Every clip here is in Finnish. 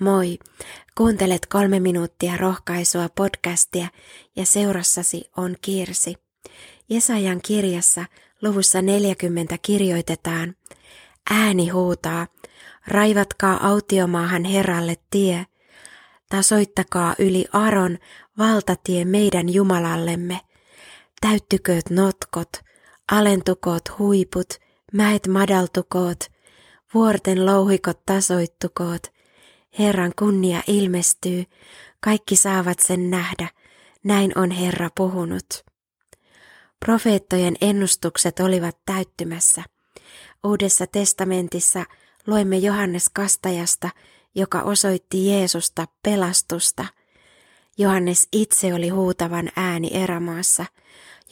Moi! Kuuntelet kolme minuuttia rohkaisua podcastia ja seurassasi on Kirsi. Jesajan kirjassa luvussa 40 kirjoitetaan, ääni huutaa, raivatkaa autiomaahan Herralle tie, tasoittakaa yli Aron valtatie meidän Jumalallemme, täyttykööt notkot, alentukoot huiput, mäet madaltukoot, vuorten louhikot tasoittukoot, Herran kunnia ilmestyy, kaikki saavat sen nähdä, näin on Herra puhunut. Profeettojen ennustukset olivat täyttymässä. Uudessa testamentissa loimme Johannes Kastajasta, joka osoitti Jeesusta pelastusta. Johannes itse oli huutavan ääni erämaassa,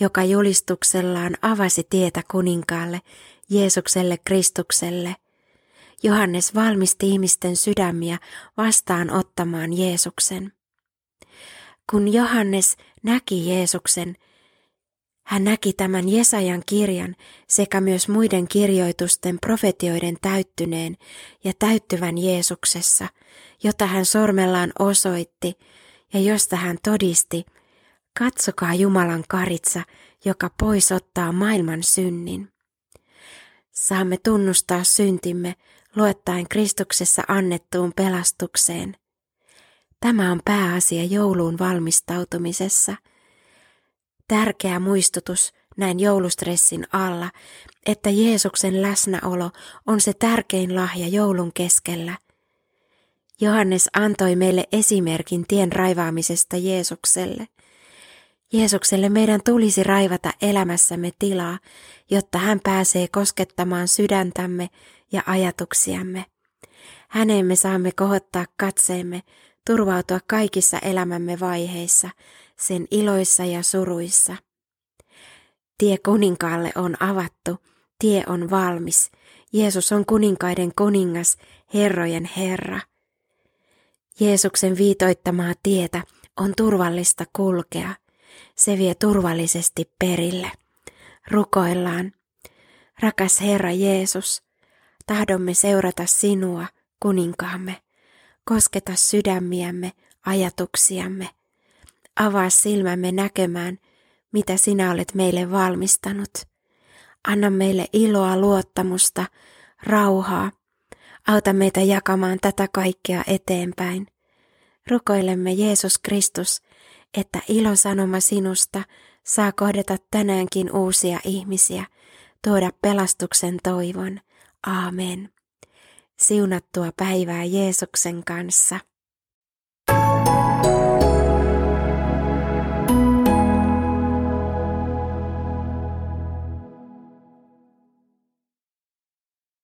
joka julistuksellaan avasi tietä kuninkaalle, Jeesukselle Kristukselle – Johannes valmisti ihmisten sydämiä vastaan ottamaan Jeesuksen. Kun Johannes näki Jeesuksen, hän näki tämän Jesajan kirjan sekä myös muiden kirjoitusten profetioiden täyttyneen ja täyttyvän Jeesuksessa, jota hän sormellaan osoitti ja josta hän todisti, katsokaa Jumalan karitsa, joka pois ottaa maailman synnin. Saamme tunnustaa syntimme luottaen Kristuksessa annettuun pelastukseen. Tämä on pääasia jouluun valmistautumisessa. Tärkeä muistutus näin joulustressin alla, että Jeesuksen läsnäolo on se tärkein lahja joulun keskellä. Johannes antoi meille esimerkin tien raivaamisesta Jeesukselle. Jeesukselle meidän tulisi raivata elämässämme tilaa, jotta hän pääsee koskettamaan sydäntämme ja ajatuksiamme. Häneen me saamme kohottaa katseemme, turvautua kaikissa elämämme vaiheissa, sen iloissa ja suruissa. Tie kuninkaalle on avattu, tie on valmis. Jeesus on kuninkaiden kuningas, herrojen Herra. Jeesuksen viitoittamaa tietä on turvallista kulkea. Se vie turvallisesti perille. Rukoillaan. Rakas Herra Jeesus, tahdomme seurata sinua, kuninkaamme. Kosketa sydämiämme, ajatuksiamme. Avaa silmämme näkemään, mitä sinä olet meille valmistanut. Anna meille iloa, luottamusta, rauhaa. Auta meitä jakamaan tätä kaikkea eteenpäin. Rukoilemme Jeesus Kristus, että ilosanoma sinusta saa kohdata tänäänkin uusia ihmisiä, tuoda pelastuksen toivon. Aamen. Siunattua päivää Jeesuksen kanssa.